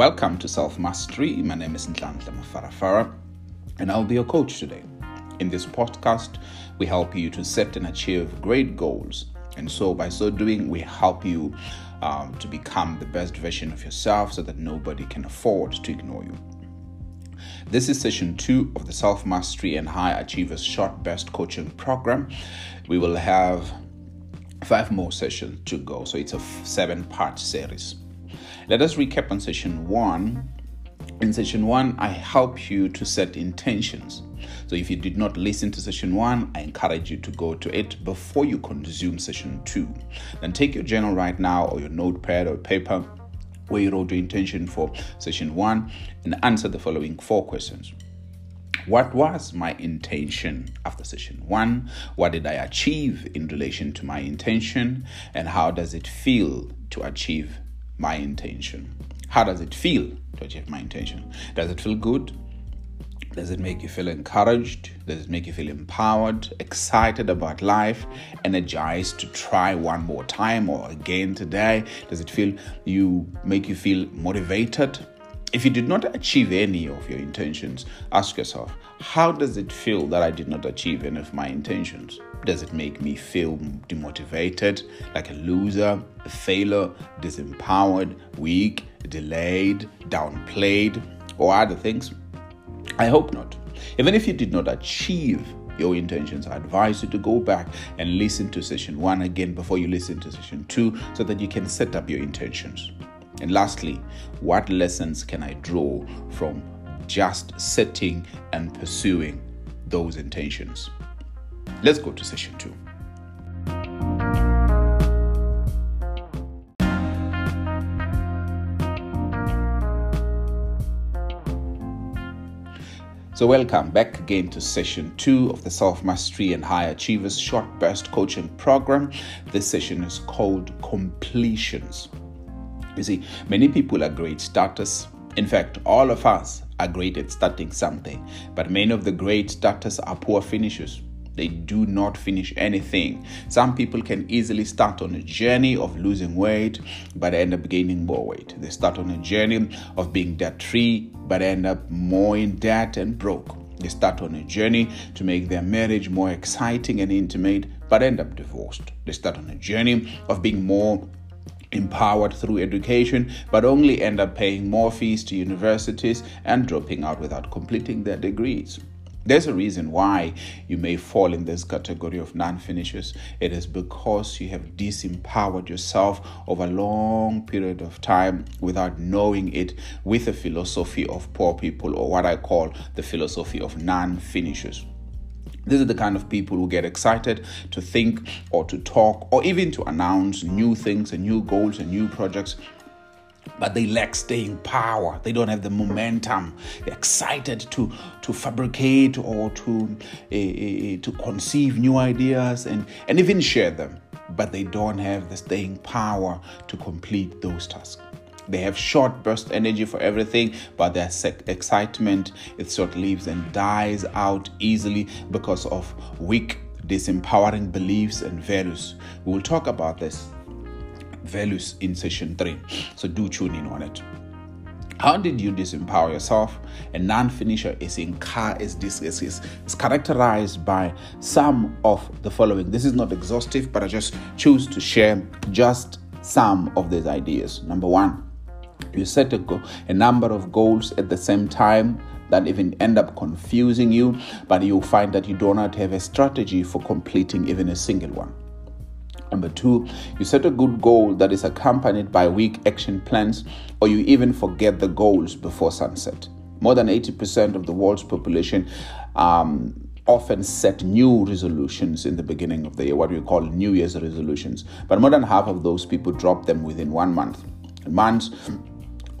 Welcome to Self Mastery. My name is Nhlanhla Mafarafara, and I'll be your coach today. In this podcast, we help you to set and achieve great goals. And so, by so doing, we help you um, to become the best version of yourself so that nobody can afford to ignore you. This is session two of the Self Mastery and High Achievers Short Burst Coaching Program. We will have five more sessions to go, so it's a seven part series. Let us recap on session one. In session one, I help you to set intentions. So if you did not listen to session one, I encourage you to go to it before you consume session two. Then take your journal right now or your notepad or paper where you wrote your intention for session one and answer the following four questions. What was my intention after session one? What did I achieve in relation to my intention? And how does it feel to achieve my intention. How does it feel to achieve my intention? Does it feel good? Does it make you feel encouraged? Does it make you feel empowered, excited about life, energized to try one more time or again today? Does it feel you make you feel motivated? If you did not achieve any of your intentions, ask yourself, how does it feel that I did not achieve any of my intentions? Does it make me feel demotivated, like a loser, a failure, disempowered, weak, delayed, downplayed, or other things? I hope not. Even if you did not achieve your intentions, I advise you to go back and listen to session one again before you listen to session two so that you can set up your intentions. And lastly, what lessons can I draw from just setting and pursuing those intentions? Let's go to session two. So, welcome back again to session two of the Self Mastery and High Achievers Short Burst Coaching Program. This session is called Completions. You see, many people are great starters. In fact, all of us are great at starting something, but many of the great starters are poor finishers. They do not finish anything. Some people can easily start on a journey of losing weight, but end up gaining more weight. They start on a journey of being debt free, but end up more in debt and broke. They start on a journey to make their marriage more exciting and intimate, but end up divorced. They start on a journey of being more empowered through education, but only end up paying more fees to universities and dropping out without completing their degrees. There's a reason why you may fall in this category of non finishers. It is because you have disempowered yourself over a long period of time without knowing it with a philosophy of poor people, or what I call the philosophy of non finishers. These are the kind of people who get excited to think or to talk or even to announce new things and new goals and new projects. But they lack staying power. They don't have the momentum. They're excited to to fabricate or to uh, to conceive new ideas and and even share them. But they don't have the staying power to complete those tasks they have short burst energy for everything, but their excitement it sort of leaves and dies out easily because of weak, disempowering beliefs and values. We will talk about this values in session three, so do tune in on it. How did you disempower yourself? A non-finisher is in car is this is, is, is characterized by some of the following. This is not exhaustive, but I just choose to share just some of these ideas. Number one, you set a, go- a number of goals at the same time that even end up confusing you, but you find that you do not have a strategy for completing even a single one. Number two, you set a good goal that is accompanied by weak action plans, or you even forget the goals before sunset. More than 80% of the world's population um, often set new resolutions in the beginning of the year, what we call New Year's resolutions. But more than half of those people drop them within one month. Months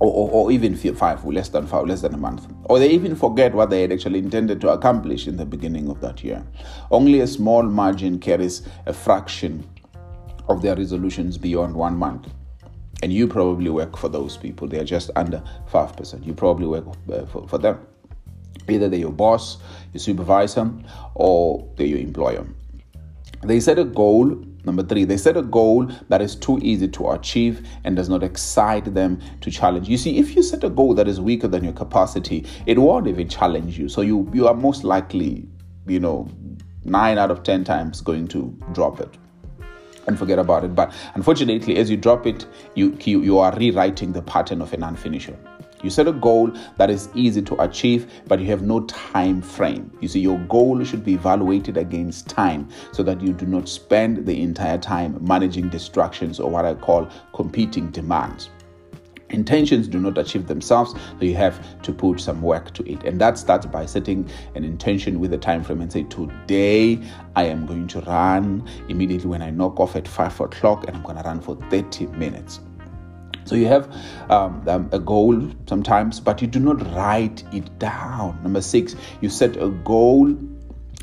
or, or, or, even five, less than five, less than a month. Or they even forget what they had actually intended to accomplish in the beginning of that year. Only a small margin carries a fraction of their resolutions beyond one month. And you probably work for those people. They are just under 5%. You probably work uh, for, for them. Either they're your boss, your supervisor, or they're your employer. They set a goal Number three, they set a goal that is too easy to achieve and does not excite them to challenge. You see, if you set a goal that is weaker than your capacity, it won't even challenge you. So you you are most likely, you know, nine out of ten times going to drop it and forget about it. But unfortunately, as you drop it, you you, you are rewriting the pattern of an unfinisher. You set a goal that is easy to achieve, but you have no time frame. You see, your goal should be evaluated against time so that you do not spend the entire time managing distractions or what I call competing demands. Intentions do not achieve themselves, so you have to put some work to it. And that starts by setting an intention with a time frame and say, Today I am going to run immediately when I knock off at five o'clock, and I'm going to run for 30 minutes. So you have um, um, a goal sometimes, but you do not write it down. Number six, you set a goal,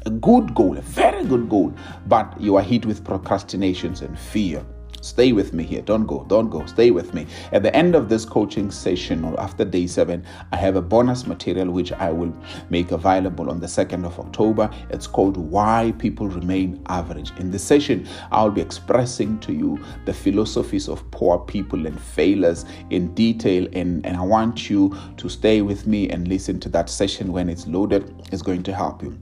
a good goal, a very good goal, but you are hit with procrastinations and fear. Stay with me here. Don't go. Don't go. Stay with me. At the end of this coaching session or after day seven, I have a bonus material which I will make available on the 2nd of October. It's called Why People Remain Average. In this session, I'll be expressing to you the philosophies of poor people and failures in detail. And, and I want you to stay with me and listen to that session when it's loaded. It's going to help you.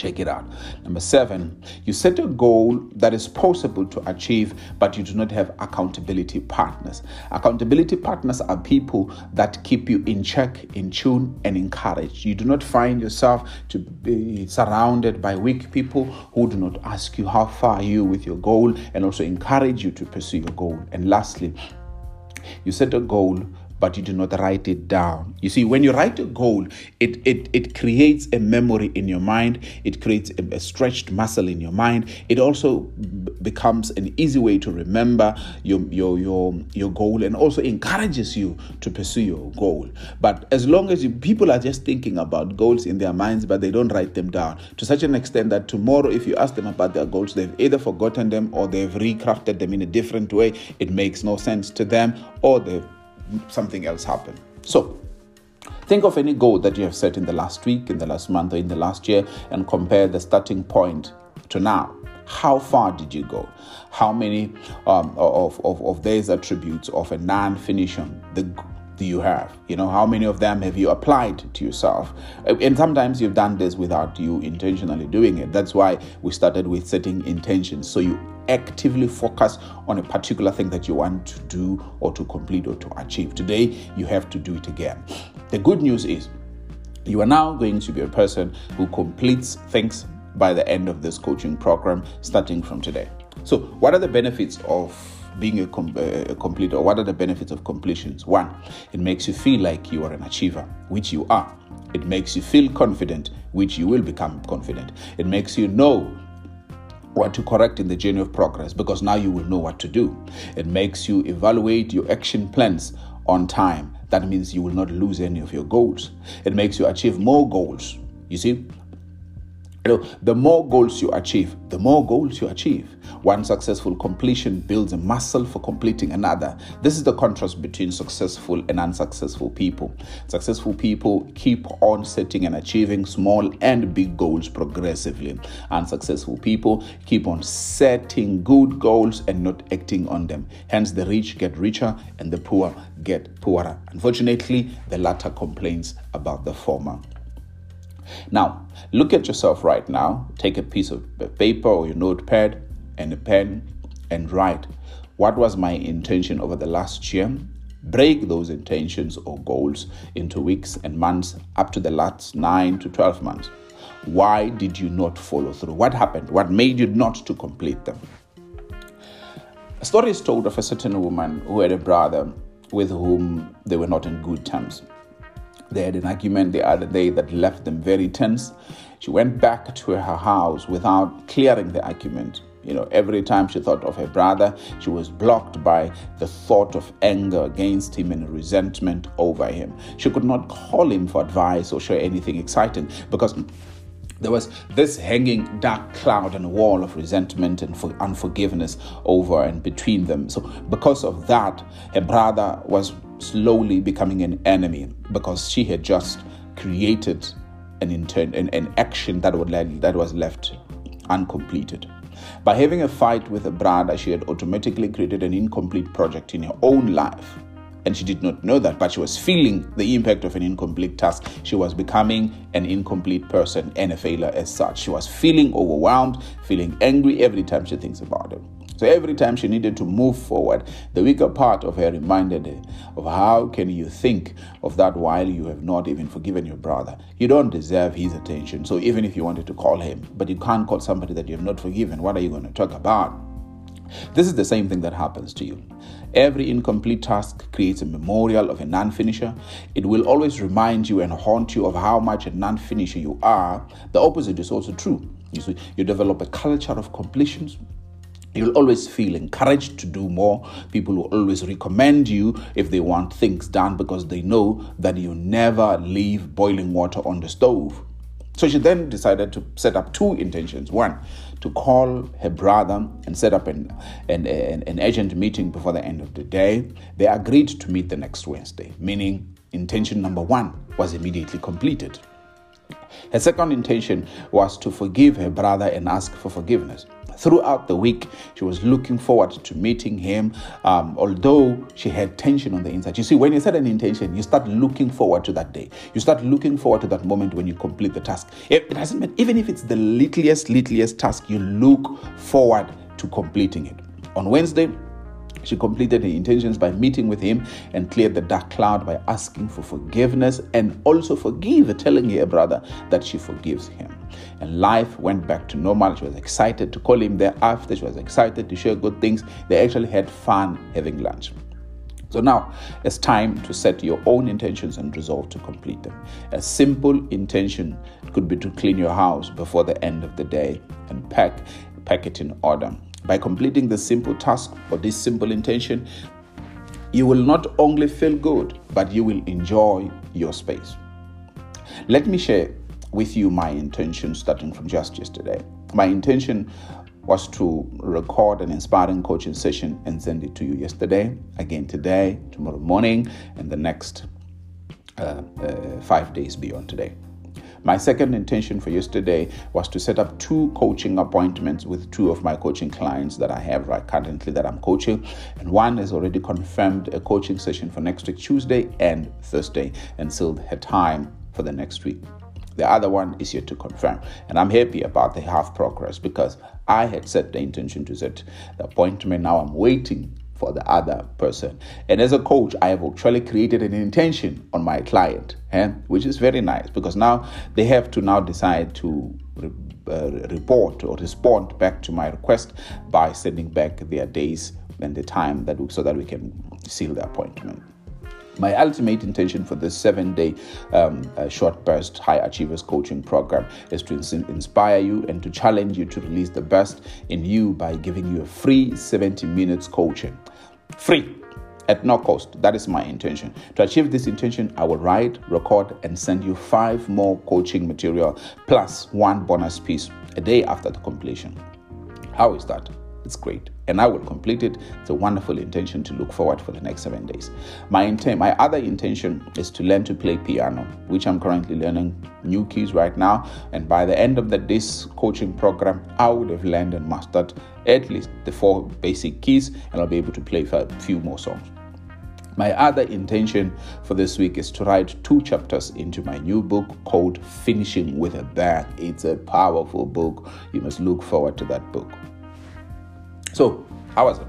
Check it out. Number seven, you set a goal that is possible to achieve, but you do not have accountability partners. Accountability partners are people that keep you in check, in tune, and encouraged. You do not find yourself to be surrounded by weak people who do not ask you how far you with your goal and also encourage you to pursue your goal. And lastly, you set a goal but you do not write it down. You see, when you write a goal, it it, it creates a memory in your mind, it creates a, a stretched muscle in your mind. It also b- becomes an easy way to remember your, your your your goal and also encourages you to pursue your goal. But as long as you, people are just thinking about goals in their minds, but they don't write them down to such an extent that tomorrow, if you ask them about their goals, they've either forgotten them or they've recrafted them in a different way. It makes no sense to them, or they've something else happen. So, think of any goal that you have set in the last week, in the last month, or in the last year, and compare the starting point to now. How far did you go? How many um, of, of, of these attributes of a non finisher the, do you have? You know, how many of them have you applied to yourself? And sometimes you've done this without you intentionally doing it. That's why we started with setting intentions. So you actively focus on a particular thing that you want to do or to complete or to achieve. Today, you have to do it again. The good news is you are now going to be a person who completes things by the end of this coaching program starting from today. So, what are the benefits of being a, com- a completer? What are the benefits of completions? One, it makes you feel like you are an achiever, which you are. It makes you feel confident, which you will become confident. It makes you know what to correct in the journey of progress because now you will know what to do. It makes you evaluate your action plans on time. That means you will not lose any of your goals. It makes you achieve more goals. You see, you know, the more goals you achieve, the more goals you achieve. One successful completion builds a muscle for completing another. This is the contrast between successful and unsuccessful people. Successful people keep on setting and achieving small and big goals progressively. Unsuccessful people keep on setting good goals and not acting on them. Hence, the rich get richer and the poor get poorer. Unfortunately, the latter complains about the former. Now, look at yourself right now. Take a piece of paper or your notepad and a pen and write what was my intention over the last year. Break those intentions or goals into weeks and months up to the last 9 to 12 months. Why did you not follow through? What happened? What made you not to complete them? A story is told of a certain woman who had a brother with whom they were not in good terms. They had an argument the other day that left them very tense. She went back to her house without clearing the argument. You know, every time she thought of her brother, she was blocked by the thought of anger against him and resentment over him. She could not call him for advice or share anything exciting because there was this hanging dark cloud and wall of resentment and unforgiveness over and between them. So, because of that, her brother was slowly becoming an enemy because she had just created an intent an, an action that would that was left uncompleted. By having a fight with a brother, she had automatically created an incomplete project in her own life. And she did not know that, but she was feeling the impact of an incomplete task. She was becoming an incomplete person and a failure as such. She was feeling overwhelmed, feeling angry every time she thinks about it. So every time she needed to move forward, the weaker part of her reminded her of how can you think of that while you have not even forgiven your brother. You don't deserve his attention. So even if you wanted to call him, but you can't call somebody that you have not forgiven, what are you going to talk about? This is the same thing that happens to you. Every incomplete task creates a memorial of a non finisher. It will always remind you and haunt you of how much a non finisher you are. The opposite is also true. You see, you develop a culture of completions You'll always feel encouraged to do more. People will always recommend you if they want things done because they know that you never leave boiling water on the stove. So she then decided to set up two intentions. One, to call her brother and set up an, an, an, an urgent meeting before the end of the day. They agreed to meet the next Wednesday, meaning intention number one was immediately completed. Her second intention was to forgive her brother and ask for forgiveness throughout the week, she was looking forward to meeting him, um, although she had tension on the inside. You see, when you set an intention, you start looking forward to that day. You start looking forward to that moment when you complete the task. It, doesn't matter, even if it's the littlest, littlest task, you look forward to completing it. On Wednesday, she completed her intentions by meeting with him and cleared the dark cloud by asking for forgiveness and also forgive, telling her brother that she forgives him. And life went back to normal. She was excited to call him there after. She was excited to share good things. They actually had fun having lunch. So now it's time to set your own intentions and resolve to complete them. A simple intention could be to clean your house before the end of the day and pack pack it in order. By completing this simple task or this simple intention, you will not only feel good, but you will enjoy your space. Let me share with you my intention starting from just yesterday. My intention was to record an inspiring coaching session and send it to you yesterday, again today, tomorrow morning, and the next uh, uh, five days beyond today. My second intention for yesterday was to set up two coaching appointments with two of my coaching clients that I have right currently that I'm coaching. And one has already confirmed a coaching session for next week, Tuesday and Thursday, and sealed her time for the next week. The other one is yet to confirm. And I'm happy about the half progress because I had set the intention to set the appointment. Now I'm waiting for the other person. And as a coach, I have actually created an intention on my client, eh? which is very nice because now they have to now decide to uh, report or respond back to my request by sending back their days and the time that we, so that we can seal the appointment. My ultimate intention for this seven day um, uh, short burst high achievers coaching program is to ins- inspire you and to challenge you to release the best in you by giving you a free 70 minutes coaching. Free at no cost. That is my intention. To achieve this intention, I will write, record, and send you five more coaching material plus one bonus piece a day after the completion. How is that? It's great. And I will complete it. It's a wonderful intention to look forward for the next seven days. My intent, my other intention is to learn to play piano, which I'm currently learning new keys right now. And by the end of the, this coaching program, I would have learned and mastered at least the four basic keys, and I'll be able to play a few more songs. My other intention for this week is to write two chapters into my new book called Finishing with a Bang. It's a powerful book. You must look forward to that book. So, how was it?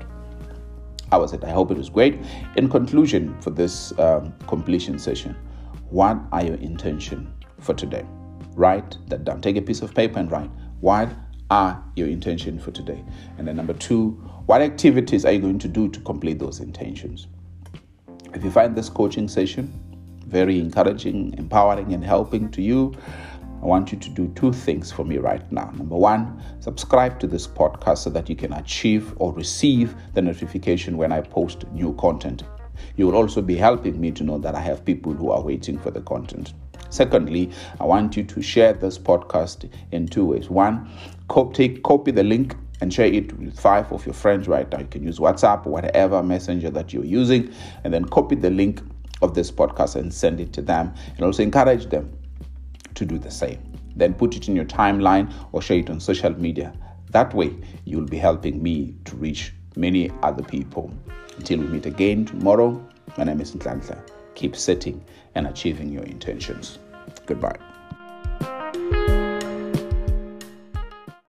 How was it? I hope it was great. In conclusion, for this um, completion session, what are your intention for today? Write that down. Take a piece of paper and write what are your intention for today. And then number two, what activities are you going to do to complete those intentions? If you find this coaching session very encouraging, empowering, and helping to you, I want you to do two things for me right now. Number one, subscribe to this podcast so that you can achieve or receive the notification when I post new content. You will also be helping me to know that I have people who are waiting for the content. Secondly, I want you to share this podcast in two ways. One, copy, copy the link and share it with five of your friends right now. You can use WhatsApp whatever messenger that you're using, and then copy the link of this podcast and send it to them. And also encourage them to do the same. Then put it in your timeline or share it on social media. That way, you'll be helping me to reach many other people. Until we meet again tomorrow, my name is Nhlanhla. Keep setting and achieving your intentions. Goodbye.